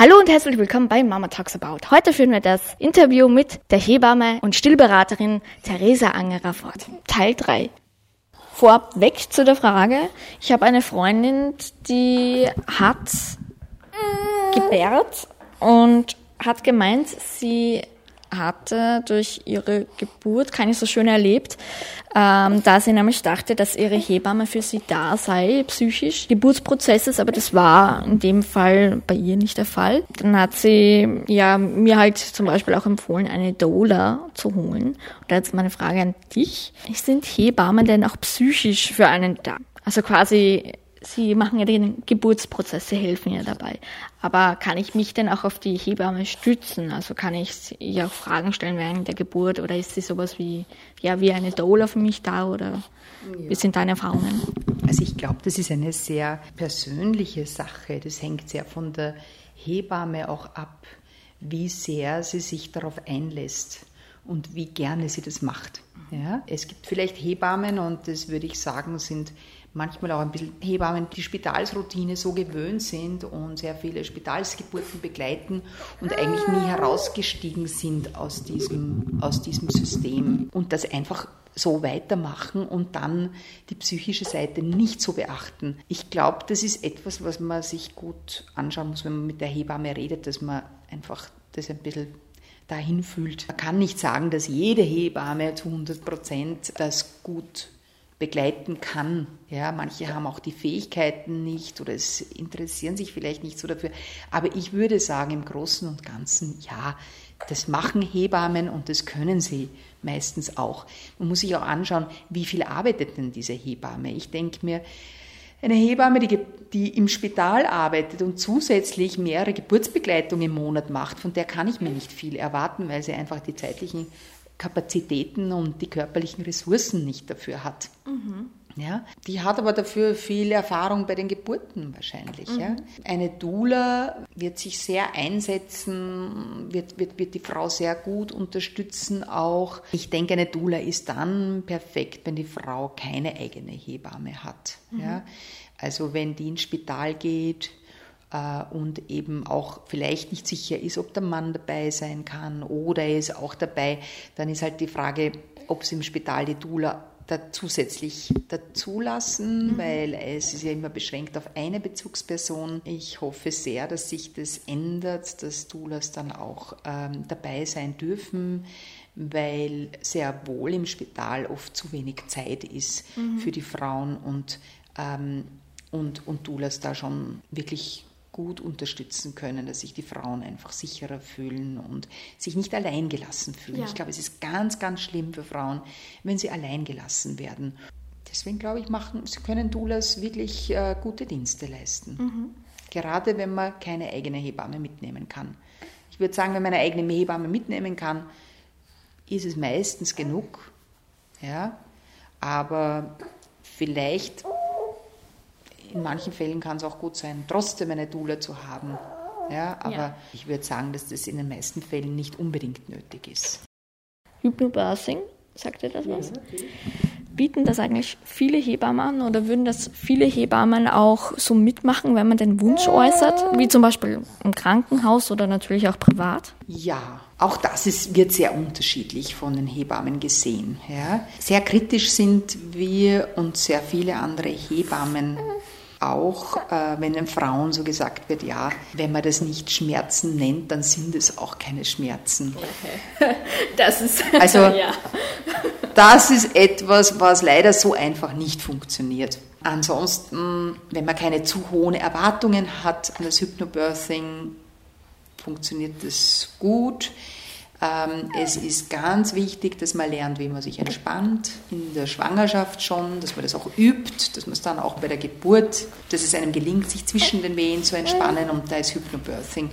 Hallo und herzlich willkommen bei Mama Talks About. Heute führen wir das Interview mit der Hebamme und Stillberaterin Theresa Angerer fort. Teil 3. Vorweg zu der Frage. Ich habe eine Freundin, die hat gebärt und hat gemeint, sie hatte durch ihre Geburt keine so schön erlebt, ähm, da sie nämlich dachte, dass ihre Hebamme für sie da sei, psychisch, Geburtsprozesses, aber das war in dem Fall bei ihr nicht der Fall. Dann hat sie ja mir halt zum Beispiel auch empfohlen, eine Doula zu holen. Und jetzt meine Frage an dich. Sind Hebammen denn auch psychisch für einen da? Also quasi Sie machen ja den Geburtsprozess, Sie helfen ja dabei. Aber kann ich mich denn auch auf die Hebamme stützen? Also kann ich ihr auch Fragen stellen während der Geburt oder ist sie sowas wie, ja, wie eine Doula für mich da oder ja. wie sind deine Erfahrungen? Also ich glaube, das ist eine sehr persönliche Sache. Das hängt sehr von der Hebamme auch ab, wie sehr sie sich darauf einlässt und wie gerne sie das macht. Ja? Es gibt vielleicht Hebammen und das würde ich sagen, sind manchmal auch ein bisschen Hebammen, die Spitalsroutine so gewöhnt sind und sehr viele Spitalsgeburten begleiten und eigentlich nie herausgestiegen sind aus diesem, aus diesem System und das einfach so weitermachen und dann die psychische Seite nicht so beachten. Ich glaube, das ist etwas, was man sich gut anschauen muss, wenn man mit der Hebamme redet, dass man einfach das ein bisschen dahin fühlt. Man kann nicht sagen, dass jede Hebamme zu 100 Prozent das gut begleiten kann. Ja, manche haben auch die Fähigkeiten nicht oder es interessieren sich vielleicht nicht so dafür. Aber ich würde sagen, im Großen und Ganzen, ja, das machen Hebammen und das können sie meistens auch. Man muss sich auch anschauen, wie viel arbeitet denn diese Hebamme. Ich denke mir, eine Hebamme, die, die im Spital arbeitet und zusätzlich mehrere Geburtsbegleitungen im Monat macht, von der kann ich mir nicht viel erwarten, weil sie einfach die zeitlichen Kapazitäten und die körperlichen Ressourcen nicht dafür hat. Mhm. Ja, die hat aber dafür viel Erfahrung bei den Geburten wahrscheinlich. Mhm. Ja. Eine Doula wird sich sehr einsetzen, wird, wird, wird die Frau sehr gut unterstützen auch. Ich denke, eine Doula ist dann perfekt, wenn die Frau keine eigene Hebamme hat. Mhm. Ja. Also wenn die ins Spital geht, und eben auch vielleicht nicht sicher ist, ob der Mann dabei sein kann oder er ist auch dabei, dann ist halt die Frage, ob sie im Spital die Dula da zusätzlich dazulassen, mhm. weil es ist ja immer beschränkt auf eine Bezugsperson. Ich hoffe sehr, dass sich das ändert, dass Doulas dann auch ähm, dabei sein dürfen, weil sehr wohl im Spital oft zu wenig Zeit ist mhm. für die Frauen und, ähm, und, und Doulas da schon wirklich gut unterstützen können, dass sich die Frauen einfach sicherer fühlen und sich nicht alleingelassen fühlen. Ja. Ich glaube, es ist ganz, ganz schlimm für Frauen, wenn sie alleingelassen werden. Deswegen glaube ich, machen, sie können Doulas wirklich äh, gute Dienste leisten. Mhm. Gerade wenn man keine eigene Hebamme mitnehmen kann. Ich würde sagen, wenn man eine eigene Hebamme mitnehmen kann, ist es meistens genug. Ja? Aber vielleicht in manchen Fällen kann es auch gut sein, trotzdem eine Doula zu haben. Ja, aber ja. ich würde sagen, dass das in den meisten Fällen nicht unbedingt nötig ist. Hypnobirthing, sagt ihr das was? Bieten das eigentlich viele Hebammen an oder würden das viele Hebammen auch so mitmachen, wenn man den Wunsch äußert, wie zum Beispiel im Krankenhaus oder natürlich auch privat? Ja, auch das ist, wird sehr unterschiedlich von den Hebammen gesehen. Ja. Sehr kritisch sind wir und sehr viele andere Hebammen auch, äh, wenn den Frauen so gesagt wird, ja, wenn man das nicht Schmerzen nennt, dann sind es auch keine Schmerzen. Okay. Das ist also ja. das ist etwas, was leider so einfach nicht funktioniert. Ansonsten, wenn man keine zu hohen Erwartungen hat an das Hypnobirthing, funktioniert das gut. Ähm, es ist ganz wichtig, dass man lernt, wie man sich entspannt, in der Schwangerschaft schon, dass man das auch übt, dass man es dann auch bei der Geburt, dass es einem gelingt, sich zwischen den Wehen zu entspannen und da ist Hypnobirthing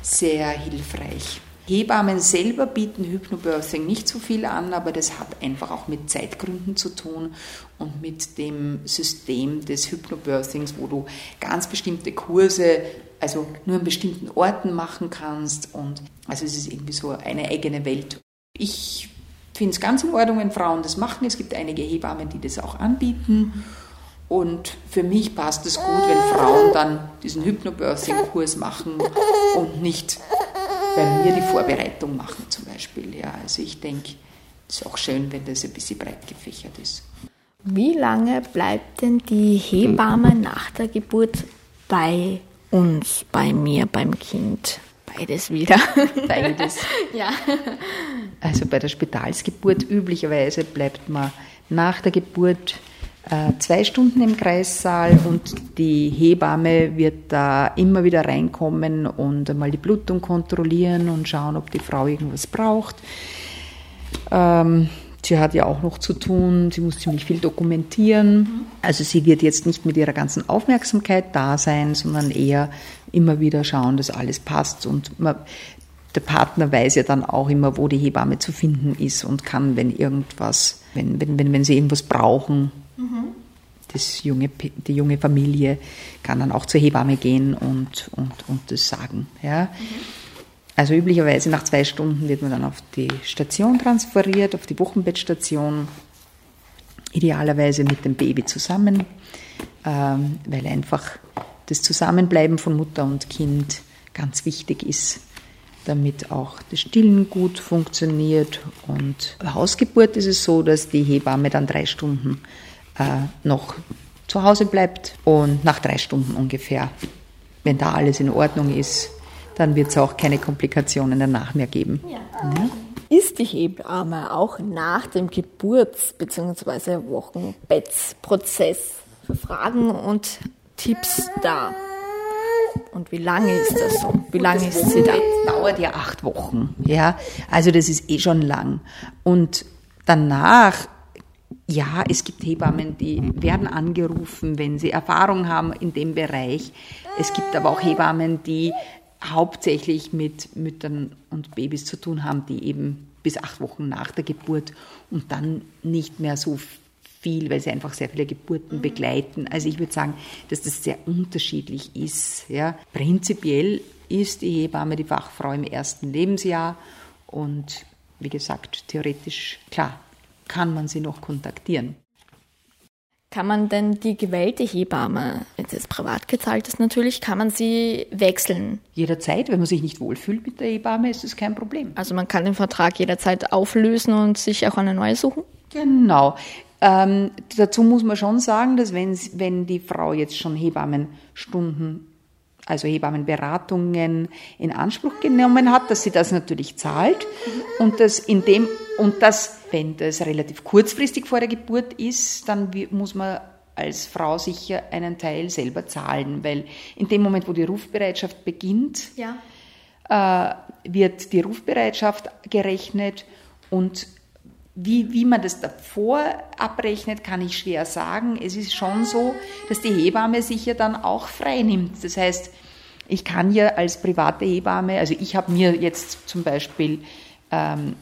sehr hilfreich. Hebammen selber bieten Hypnobirthing nicht so viel an, aber das hat einfach auch mit Zeitgründen zu tun und mit dem System des Hypnobirthings, wo du ganz bestimmte Kurse also nur an bestimmten Orten machen kannst. Und also es ist irgendwie so eine eigene Welt. Ich finde es ganz in Ordnung, wenn Frauen das machen. Es gibt einige Hebammen, die das auch anbieten. Und für mich passt es gut, wenn Frauen dann diesen Hypnobirthing-Kurs machen und nicht bei mir die Vorbereitung machen zum Beispiel. Ja, also ich denke, es ist auch schön, wenn das ein bisschen breit gefächert ist. Wie lange bleibt denn die Hebamme nach der Geburt bei uns, bei mir, beim Kind? Beides wieder. Beides. ja. Also bei der Spitalsgeburt üblicherweise bleibt man nach der Geburt äh, zwei Stunden im Kreissaal und die Hebamme wird da immer wieder reinkommen und einmal die Blutung kontrollieren und schauen, ob die Frau irgendwas braucht. Ähm, sie hat ja auch noch zu tun, sie muss ziemlich viel dokumentieren. Also sie wird jetzt nicht mit ihrer ganzen Aufmerksamkeit da sein, sondern eher immer wieder schauen, dass alles passt und man, der Partner weiß ja dann auch immer, wo die Hebamme zu finden ist und kann, wenn irgendwas, wenn, wenn, wenn, wenn sie irgendwas brauchen, mhm. das junge, die junge Familie kann dann auch zur Hebamme gehen und, und, und das sagen. Ja. Mhm. Also üblicherweise nach zwei Stunden wird man dann auf die Station transferiert, auf die Wochenbettstation, idealerweise mit dem Baby zusammen, ähm, weil einfach das Zusammenbleiben von Mutter und Kind ganz wichtig ist damit auch das Stillen gut funktioniert. Und bei Hausgeburt ist es so, dass die Hebamme dann drei Stunden äh, noch zu Hause bleibt und nach drei Stunden ungefähr, wenn da alles in Ordnung ist, dann wird es auch keine Komplikationen danach mehr geben. Ja. Ja. Ist die Hebamme auch nach dem Geburts- bzw. Wochenbettsprozess für Fragen und Tipps da? Und wie lange ist das so? Wie lange ist sie da? Dauert ja acht Wochen. Ja, also das ist eh schon lang. Und danach, ja, es gibt Hebammen, die werden angerufen, wenn sie Erfahrung haben in dem Bereich. Es gibt aber auch Hebammen, die hauptsächlich mit Müttern und Babys zu tun haben, die eben bis acht Wochen nach der Geburt und dann nicht mehr so viel, weil sie einfach sehr viele Geburten mhm. begleiten. Also ich würde sagen, dass das sehr unterschiedlich ist. Ja. Prinzipiell ist die Hebamme die Fachfrau im ersten Lebensjahr und wie gesagt, theoretisch, klar, kann man sie noch kontaktieren. Kann man denn die gewählte Hebamme, wenn sie jetzt privat gezahlt ist natürlich, kann man sie wechseln? Jederzeit, wenn man sich nicht wohlfühlt mit der Hebamme, ist das kein Problem. Also man kann den Vertrag jederzeit auflösen und sich auch eine neue suchen? Genau. Ähm, dazu muss man schon sagen, dass wenn, wenn die Frau jetzt schon Hebammenstunden, also Hebammenberatungen in Anspruch genommen hat, dass sie das natürlich zahlt und dass in dem und dass, wenn das relativ kurzfristig vor der Geburt ist, dann muss man als Frau sicher einen Teil selber zahlen, weil in dem Moment, wo die Rufbereitschaft beginnt, ja. äh, wird die Rufbereitschaft gerechnet und wie, wie man das davor abrechnet, kann ich schwer sagen. Es ist schon so, dass die Hebamme sich ja dann auch frei nimmt. Das heißt, ich kann ja als private Hebamme, also ich habe mir jetzt zum Beispiel ähm,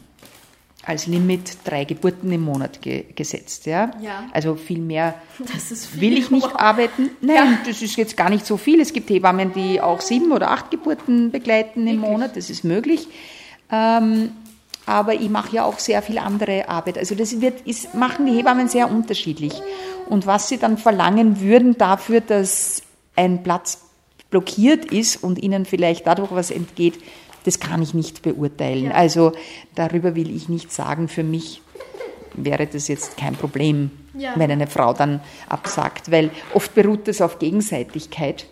als Limit drei Geburten im Monat ge gesetzt. Ja? ja? Also viel mehr viel, will ich nicht wow. arbeiten. Nein, ja. das ist jetzt gar nicht so viel. Es gibt Hebammen, die auch sieben oder acht Geburten begleiten im Wirklich? Monat. Das ist möglich. Ähm, aber ich mache ja auch sehr viel andere Arbeit. Also das wird, ist, machen die Hebammen sehr unterschiedlich. Und was sie dann verlangen würden dafür, dass ein Platz blockiert ist und ihnen vielleicht dadurch was entgeht, das kann ich nicht beurteilen. Ja. Also darüber will ich nicht sagen. Für mich wäre das jetzt kein Problem, ja. wenn eine Frau dann absagt, weil oft beruht das auf Gegenseitigkeit.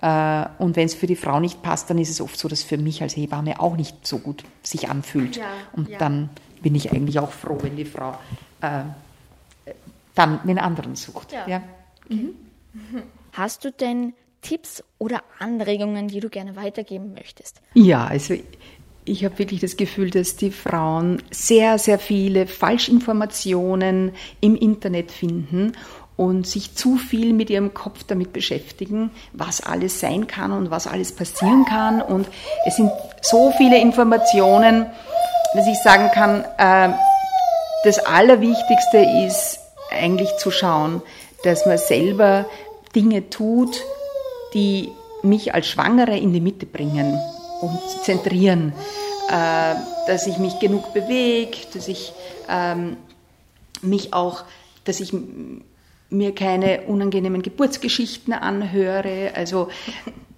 Äh, und wenn es für die Frau nicht passt, dann ist es oft so, dass für mich als Hebamme auch nicht so gut sich anfühlt. Ja, und ja. dann bin ich eigentlich auch froh, wenn die Frau äh, dann den anderen sucht. Ja. ja. Mhm. Hast du denn Tipps oder Anregungen, die du gerne weitergeben möchtest? Ja, also ich habe wirklich das Gefühl, dass die Frauen sehr, sehr viele Falschinformationen im Internet finden und sich zu viel mit ihrem Kopf damit beschäftigen, was alles sein kann und was alles passieren kann. Und es sind so viele Informationen, dass ich sagen kann, äh, das Allerwichtigste ist eigentlich zu schauen, dass man selber Dinge tut, die mich als Schwangere in die Mitte bringen und zentrieren, äh, dass ich mich genug bewege, dass ich ähm, mich auch, dass ich mir keine unangenehmen Geburtsgeschichten anhöre. Also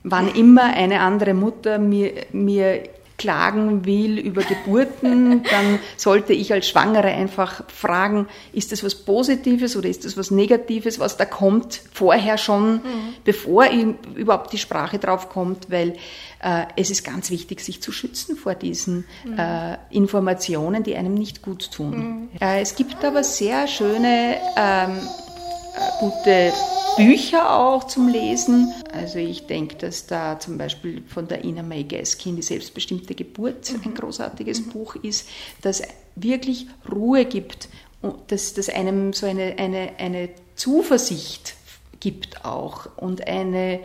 wann immer eine andere Mutter mir, mir klagen will über Geburten, dann sollte ich als Schwangere einfach fragen, ist das was Positives oder ist das was Negatives, was da kommt, vorher schon, mhm. bevor überhaupt die Sprache drauf kommt, weil äh, es ist ganz wichtig, sich zu schützen vor diesen mhm. äh, Informationen, die einem nicht gut tun. Mhm. Äh, es gibt aber sehr schöne ähm, gute Bücher auch zum Lesen. Also ich denke, dass da zum Beispiel von der Ina May Gaskin die selbstbestimmte Geburt ein mhm. großartiges mhm. Buch ist, das wirklich Ruhe gibt und das, das einem so eine, eine, eine Zuversicht gibt auch und eine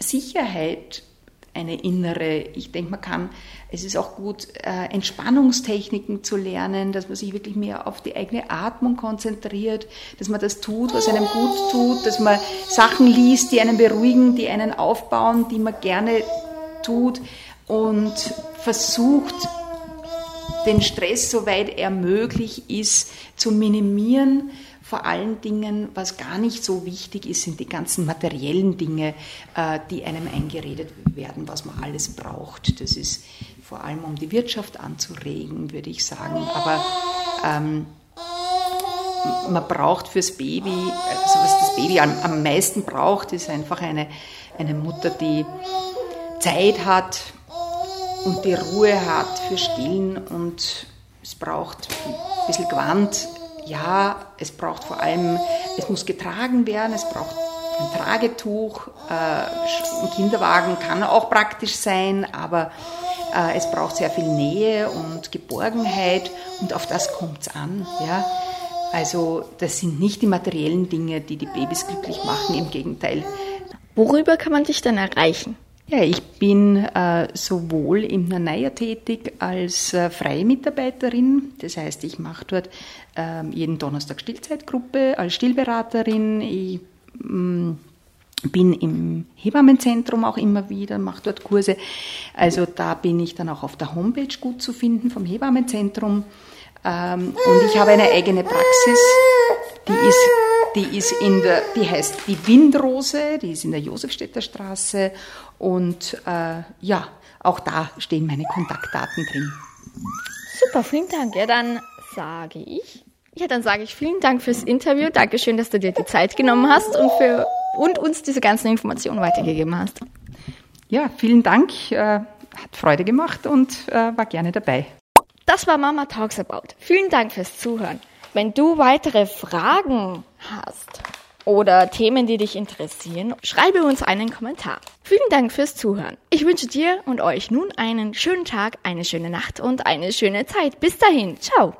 Sicherheit eine innere, ich denke, man kann, es ist auch gut, äh, Entspannungstechniken zu lernen, dass man sich wirklich mehr auf die eigene Atmung konzentriert, dass man das tut, was einem gut tut, dass man Sachen liest, die einen beruhigen, die einen aufbauen, die man gerne tut und versucht, den Stress, soweit er möglich ist, zu minimieren vor allen Dingen, was gar nicht so wichtig ist, sind die ganzen materiellen Dinge, äh, die einem eingeredet werden, was man alles braucht. Das ist vor allem, um die Wirtschaft anzuregen, würde ich sagen. Aber ähm, man braucht fürs Baby, also was das Baby am, am meisten braucht, ist einfach eine, eine Mutter, die Zeit hat und die Ruhe hat für Stillen und es braucht ein bisschen Gewand, ja, es braucht vor allem, es muss getragen werden, es braucht ein Tragetuch, äh, ein Kinderwagen kann auch praktisch sein, aber äh, es braucht sehr viel Nähe und Geborgenheit und auf das kommt es an. Ja? Also das sind nicht die materiellen Dinge, die die Babys glücklich machen, im Gegenteil. Worüber kann man dich dann erreichen? Ja, ich bin äh, sowohl im Nanaya tätig als äh, freie Mitarbeiterin. Das heißt, ich mache dort äh, jeden Donnerstag Stillzeitgruppe als Stillberaterin. Ich mh, mm, bin im Hebammenzentrum auch immer wieder, mache dort Kurse. Also da bin ich dann auch auf der Homepage gut zu finden vom Hebammenzentrum. Ähm, und ich habe eine eigene Praxis, die ist die ist in der, die heißt die Windrose, die ist in der Josefstädter Straße und äh, ja, auch da stehen meine Kontaktdaten drin. Super, vielen Dank. Ja, dann sage ich. Ja, dann sage ich vielen Dank fürs Interview. Dankeschön, dass du dir die Zeit genommen hast und für und uns diese ganzen Informationen weitergegeben hast. Ja, vielen Dank. Äh, hat Freude gemacht und äh, war gerne dabei. Das war Mama Talks About. Vielen Dank fürs Zuhören. Wenn du weitere Fragen hast oder Themen, die dich interessieren, schreibe uns einen Kommentar. Vielen Dank fürs Zuhören. Ich wünsche dir und euch nun einen schönen Tag, eine schöne Nacht und eine schöne Zeit. Bis dahin, ciao.